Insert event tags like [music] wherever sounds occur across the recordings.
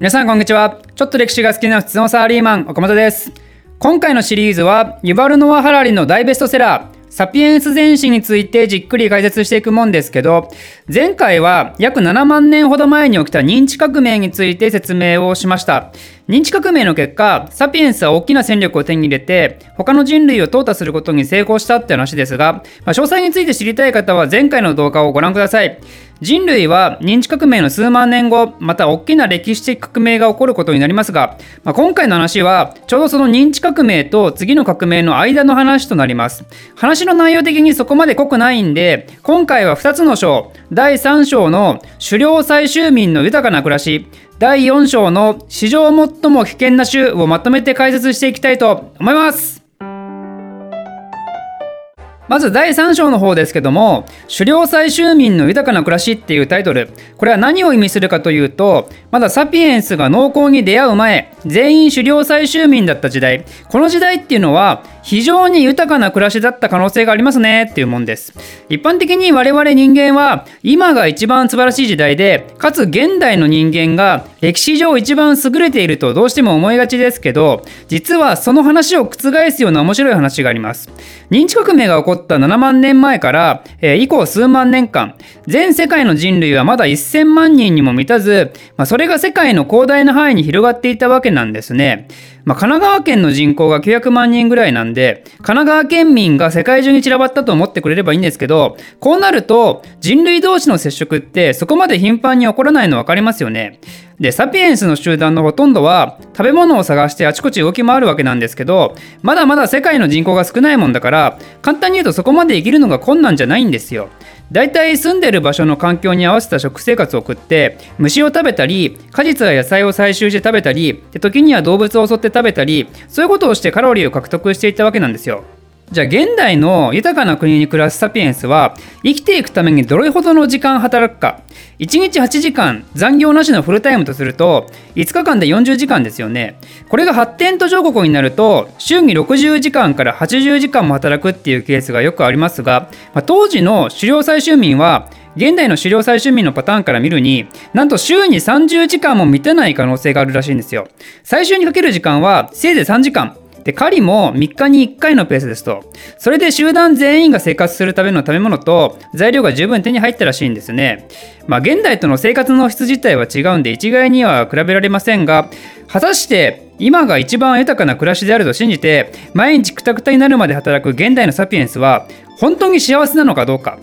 皆さんこんにちは。ちょっと歴史が好きな普通のサラリーマン岡本です。今回のシリーズはユバルノア・ハラリの大ベストセラーサピエンス全史についてじっくり解説していくもんですけど前回は約7万年ほど前に起きた認知革命について説明をしました。認知革命の結果サピエンスは大きな戦力を手に入れて他の人類を淘汰することに成功したって話ですが、まあ、詳細について知りたい方は前回の動画をご覧ください。人類は認知革命の数万年後また大きな歴史的革命が起こることになりますが、まあ、今回の話はちょうどその認知革命と次の革命の間の話となります。話の内容的にそこまで濃くないんで今回は2つの章第3章の狩猟採集民の豊かな暮らし第4章の史上最も危険な種をまとめて解説していきたいと思います。まず第3章の方ですけども狩猟採集民の豊かな暮らしっていうタイトル。これは何を意味するかというとまだサピエンスが農耕に出会う前全員狩猟採集民だった時代。この時代っていうのは非常に豊かな暮らしだった可能性がありますねっていうもんです。一般的に我々人間は今が一番素晴らしい時代でかつ現代の人間が歴史上一番優れているとどうしても思いがちですけど実はその話を覆すような面白い話があります。認知革命が起こった7万年前から、えー、以降数万年間全世界の人類はまだ1000万人にも満たず、まあ、それが世界の広大な範囲に広がっていたわけなんですね。まあ、神奈川県の人口が900万人ぐらいなんで、神奈川県民が世界中に散らばったと思ってくれればいいんですけど、こうなると人類同士の接触ってそこまで頻繁に起こらないの分かりますよね。で、サピエンスの集団のほとんどは食べ物を探してあちこち動き回るわけなんですけど、まだまだ世界の人口が少ないもんだから、簡単に言うとそこまで生きるのが困難じゃないんですよ。大体住んでる場所の環境に合わせた食生活を送って虫を食べたり果実や野菜を採集して食べたり時には動物を襲って食べたりそういうことをしてカロリーを獲得していったわけなんですよ。じゃあ現代の豊かな国に暮らすサピエンスは生きていくためにどれほどの時間働くか。1日8時間残業なしのフルタイムとすると5日間で40時間ですよね。これが発展途上国になると週に60時間から80時間も働くっていうケースがよくありますが、まあ、当時の狩猟採集民は現代の狩猟採集民のパターンから見るになんと週に30時間も満たない可能性があるらしいんですよ。採集にかける時間はせいぜい3時間。で狩りも3日に1回のペースですと。それで集団全員が生活するための食べ物と材料が十分手に入ったらしいんですね。まあ現代との生活の質自体は違うんで一概には比べられませんが果たして今が一番豊かな暮らしであると信じて毎日クタクタになるまで働く現代のサピエンスは本当に幸せなのかどうか。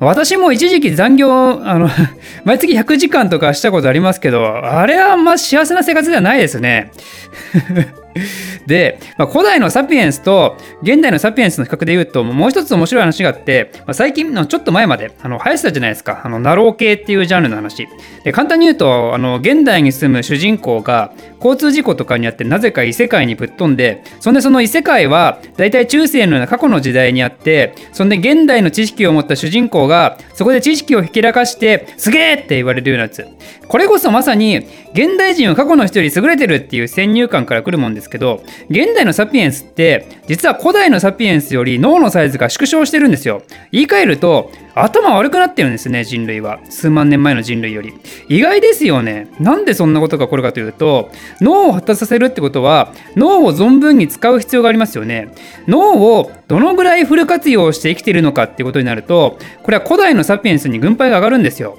私も一時期残業あの [laughs] 毎月100時間とかしたことありますけどあれはあんま幸せな生活ではないですね。[laughs] で、まあ、古代のサピエンスと現代のサピエンスの比較で言うともう一つ面白い話があって、まあ、最近のちょっと前まであの流行ってたじゃないですか。あのナロー系っていうジャンルの話。で簡単に言うとあの現代に住む主人公が交通事故とかにあってなぜか異世界にぶっ飛んでそんでその異世界は大体中世のような過去の時代にあってそんで現代の知識を持った主人公がそこで知識をひけらかしてすげえって言われるようなやつ。これこそまさに現代人は過去の人より優れてるっていう先入観から来るもんですけど現代のサピエンスって実は古代のサピエンスより脳のサイズが縮小してるんですよ。言い換えると頭悪くなってるんですね人類は。数万年前の人類より。意外ですよね。なんでそんなことが起こるかというと脳を発達させるってことは脳を存分に使う必要がありますよね。脳をどのぐらいフル活用して生きているのかってことになるとこれは古代のサピエンスに軍配が上がるんですよ。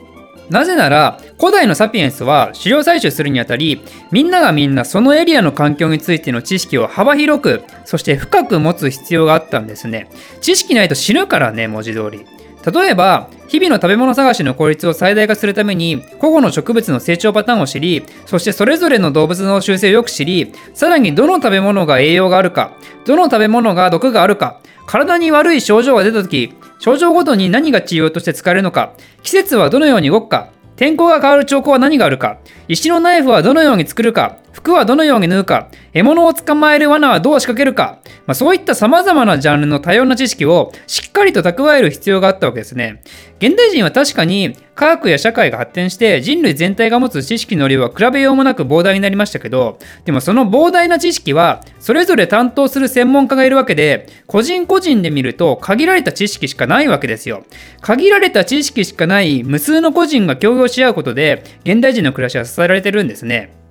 なぜなら古代のサピエンスは狩猟採取するにあたりみんながみんなそのエリアの環境についての知識を幅広くそして深く持つ必要があったんですね。知識ないと死ぬからね文字通り。例えば日々の食べ物探しの効率を最大化するために個々の植物の成長パターンを知りそしてそれぞれの動物の習性をよく知りさらにどの食べ物が栄養があるかどの食べ物が毒があるか体に悪い症状が出た時症状ごとに何が治療として使えるのか季節はどのように動くか天候が変わる兆候は何があるか石のナイフはどのように作るか服はどのように縫うか獲物を捕まえる罠はどう仕掛けるか、まあ、そういった様々なジャンルの多様な知識をしっかりと蓄える必要があったわけですね。現代人は確かに科学や社会が発展して人類全体が持つ知識の量は比べようもなく膨大になりましたけどでもその膨大な知識はそれぞれ担当する専門家がいるわけで個人個人で見ると限られた知識しかないわけですよ。限られた知識しかない無数の個人が協業し合うことで現代人の暮らしは支えられてるんですね。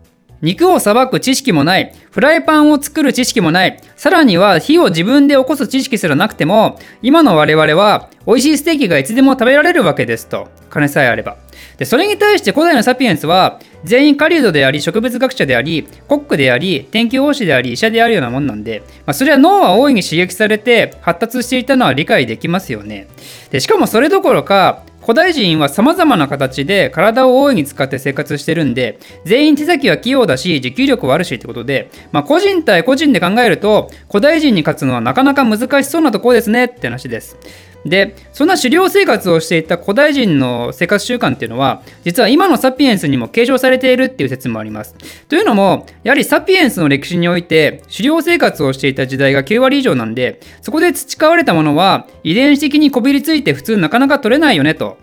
肉をさばく知識もない。フライパンを作る知識もない。さらには火を自分で起こす知識すらなくても今の我々は美味しいステーキがいつでも食べられるわけですと。金さえあれば。でそれに対して古代のサピエンスは全員狩人であり植物学者でありコックであり天気予報士であり医者であるようなもんなんで、まあ、それは脳は大いに刺激されて発達していたのは理解できますよね。でしかもそれどころか古代人は様々な形で体を大いに使って生活してるんで、全員手先は器用だし、持久力はあるしってことで、まあ、個人対個人で考えると、古代人に勝つのはなかなか難しそうなところですねって話です。でそんな狩猟生活をしていた古代人の生活習慣っていうのは実は今のサピエンスにも継承されているっていう説もあります。というのもやはりサピエンスの歴史において狩猟生活をしていた時代が9割以上なんでそこで培われたものは遺伝子的にこびりついて普通なかなか取れないよねと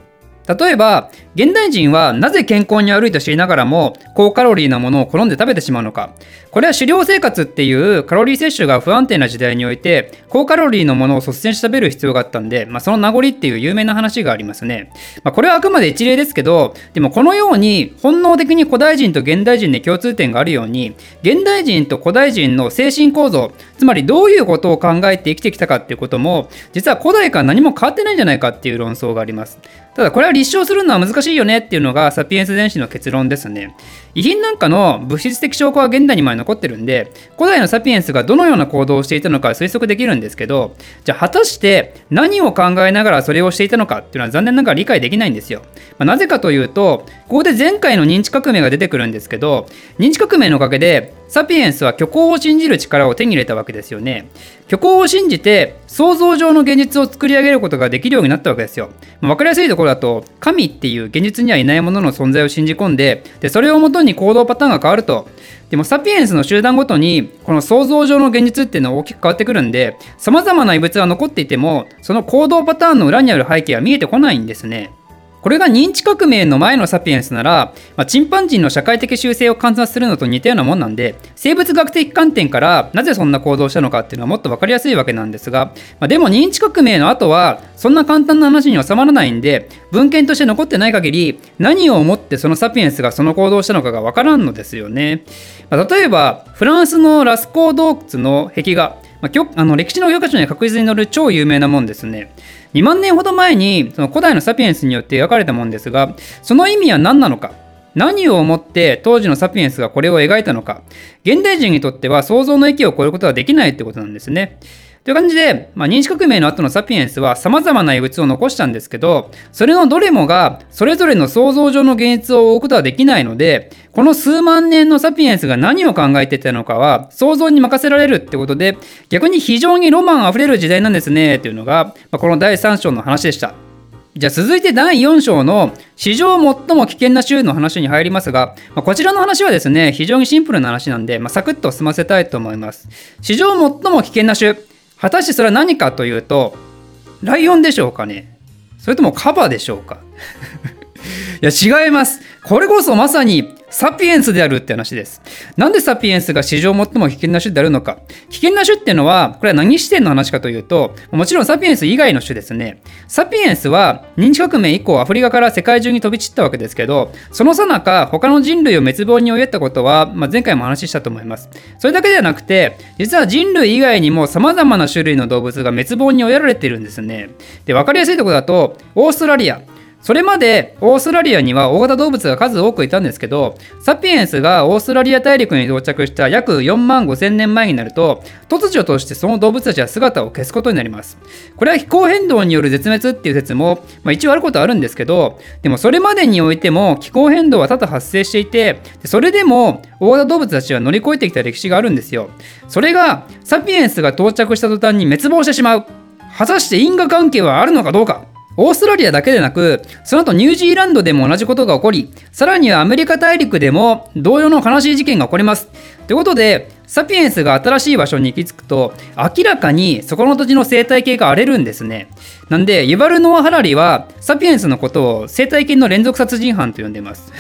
例えば現代人はなぜ健康に悪いと知りながらも高カロリーなものを好んで食べてしまうのか。これは狩猟生活っていうカロリー摂取が不安定な時代において高カロリーのものを率先して食べる必要があったんで、まあ、その名残っていう有名な話がありますね、まあ、これはあくまで一例ですけどでもこのように本能的に古代人と現代人で共通点があるように現代人と古代人の精神構造つまりどういうことを考えて生きてきたかっていうことも実は古代から何も変わってないんじゃないかっていう論争があります。ただこれは立証するのは難しいよねっていうのがサピエンス電子の結論ですね。遺品なんかの物質的証拠は現代にまで残ってるんで、古代のサピエンスがどのような行動をしていたのか推測できるんですけど、じゃあ果たして何を考えながらそれをしていたのかっていうのは残念ながら理解できないんですよ。まあ、なぜかというと、ここで前回の認知革命が出てくるんですけど、認知革命のおかげでサピエンスは虚構を信じる力を手に入れたわけですよね。虚構を信じて想像上の現実を作り上げることができるようになったわけですよ。まあ、分かりやすいところだと、神っていう現実にはいないものの存在を信じ込んで、でそれをもとに行動パターンが変わると。でもサピエンスの集団ごとにこの想像上の現実っていうのは大きく変わってくるんで様々な異物は残っていてもその行動パターンの裏にある背景は見えてこないんですね。これが認知革命の前のサピエンスなら、まあ、チンパンジーの社会的習性を観察するのと似たようなもんなんで、生物学的観点からなぜそんな行動したのかっていうのはもっと分かりやすいわけなんですが、まあ、でも認知革命の後は、そんな簡単な話に収まらないんで、文献として残ってない限り、何を思ってそのサピエンスがその行動をしたのかが分からんのですよね。まあ、例えば、フランスのラスコー洞窟の壁画、まあ、あの歴史の教科書には確実に載る超有名なもんですね。2万年ほど前にその古代のサピエンスによって描かれたもんですがその意味は何なのか何を思って当時のサピエンスがこれを描いたのか現代人にとっては想像の域を超えることはできないってことなんですね。という感じで、まあ、認知革命の後のサピエンスは様々な異物を残したんですけど、それのどれもがそれぞれの想像上の現実を追うことはできないので、この数万年のサピエンスが何を考えてたのかは想像に任せられるってことで、逆に非常にロマンあふれる時代なんですね、というのが、まあ、この第3章の話でした。じゃあ続いて第4章の史上最も危険な州の話に入りますが、まあ、こちらの話はですね、非常にシンプルな話なんで、まあ、サクッと済ませたいと思います。史上最も危険な州、果たしてそれは何かというと、ライオンでしょうかね？それともカバでしょうか？[laughs] いや違います。これこそまさにサピエンスであるって話です。なんでサピエンスが史上最も危険な種であるのか。危険な種っていうのは、これは何視点の話かというと、もちろんサピエンス以外の種ですね。サピエンスは認知革命以降アフリカから世界中に飛び散ったわけですけど、そのさなか他の人類を滅亡に追いやったことは、まあ、前回も話したと思います。それだけではなくて、実は人類以外にも様々な種類の動物が滅亡に追いやられているんですね。で、わかりやすいところだと、オーストラリア。それまでオーストラリアには大型動物が数多くいたんですけどサピエンスがオーストラリア大陸に到着した約4万5千年前になると突如としてその動物たちは姿を消すことになります。これは気候変動による絶滅っていう説も、まあ、一応あることあるんですけどでもそれまでにおいても気候変動は多々発生していてそれでも大型動物たちは乗り越えてきた歴史があるんですよ。それがサピエンスが到着した途端に滅亡してしまう。果たして因果関係はあるのかどうか。オーストラリアだけでなく、その後ニュージーランドでも同じことが起こり、さらにはアメリカ大陸でも同様の悲しい事件が起こります。ということで、サピエンスが新しい場所に行き着くと、明らかにそこの土地の生態系が荒れるんですね。なんで、ユバル・ノア・ハラリは、サピエンスのことを生態系の連続殺人犯と呼んでます。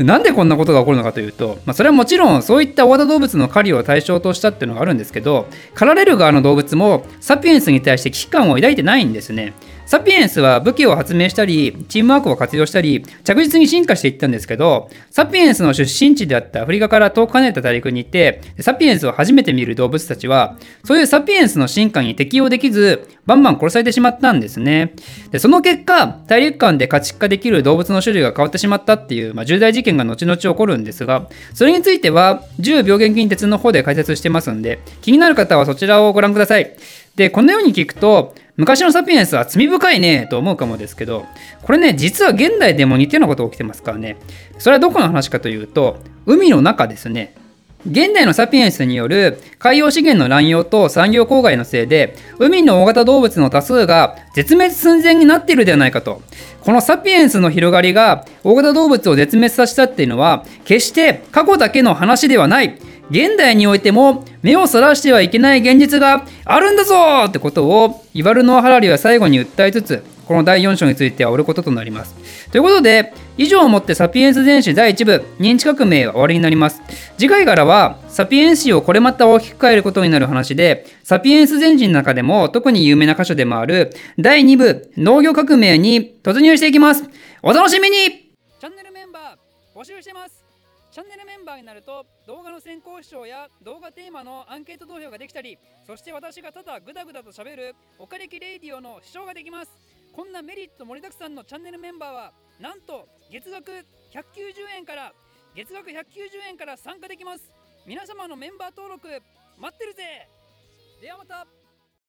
でなんでこんなことが起こるのかというと、まあ、それはもちろんそういった大型動物の狩りを対象としたっていうのがあるんですけど狩られる側の動物もサピエンスに対して危機感を抱いてないんですね。サピエンスは武器を発明したり、チームワークを活用したり、着実に進化していったんですけど、サピエンスの出身地であったアフリカから遠く離れた大陸に行って、サピエンスを初めて見る動物たちは、そういうサピエンスの進化に適応できず、バンバン殺されてしまったんですね。でその結果、大陸間で家畜化できる動物の種類が変わってしまったっていう、まあ、重大事件が後々起こるんですが、それについては、10病原菌鉄の方で解説してますんで、気になる方はそちらをご覧ください。で、このように聞くと、昔のサピエンスは罪深いねと思うかもですけど、これね、実は現代でも似たようなことが起きてますからね。それはどこの話かというと、海の中ですね。現代のサピエンスによる海洋資源の乱用と産業公害のせいで海の大型動物の多数が絶滅寸前になっているではないかと。このサピエンスの広がりが大型動物を絶滅させたっていうのは決して過去だけの話ではない。現代においても目をそらしてはいけない現実があるんだぞってことをイバルノア・ハラリは最後に訴えつつこの第4章については終わることとなります。ということで以上をもってサピエンス全史第1部認知革命は終わりになります。次回からはサピエンス史をこれまた大きく変えることになる話でサピエンス全史の中でも特に有名な箇所でもある第2部農業革命に突入していきます。お楽しみにチャンネルメンバー募集してますチャンネルメンバーになると動画の先行視聴や動画テーマのアンケート投票ができたりそして私がただグダグダと喋るおかれきレイディオの視聴ができますこんなメリット盛りだくさんのチャンネルメンバーはなんと月額190円から月額190円から参加できます。皆様のメンバー登録待ってるぜ。ではまた。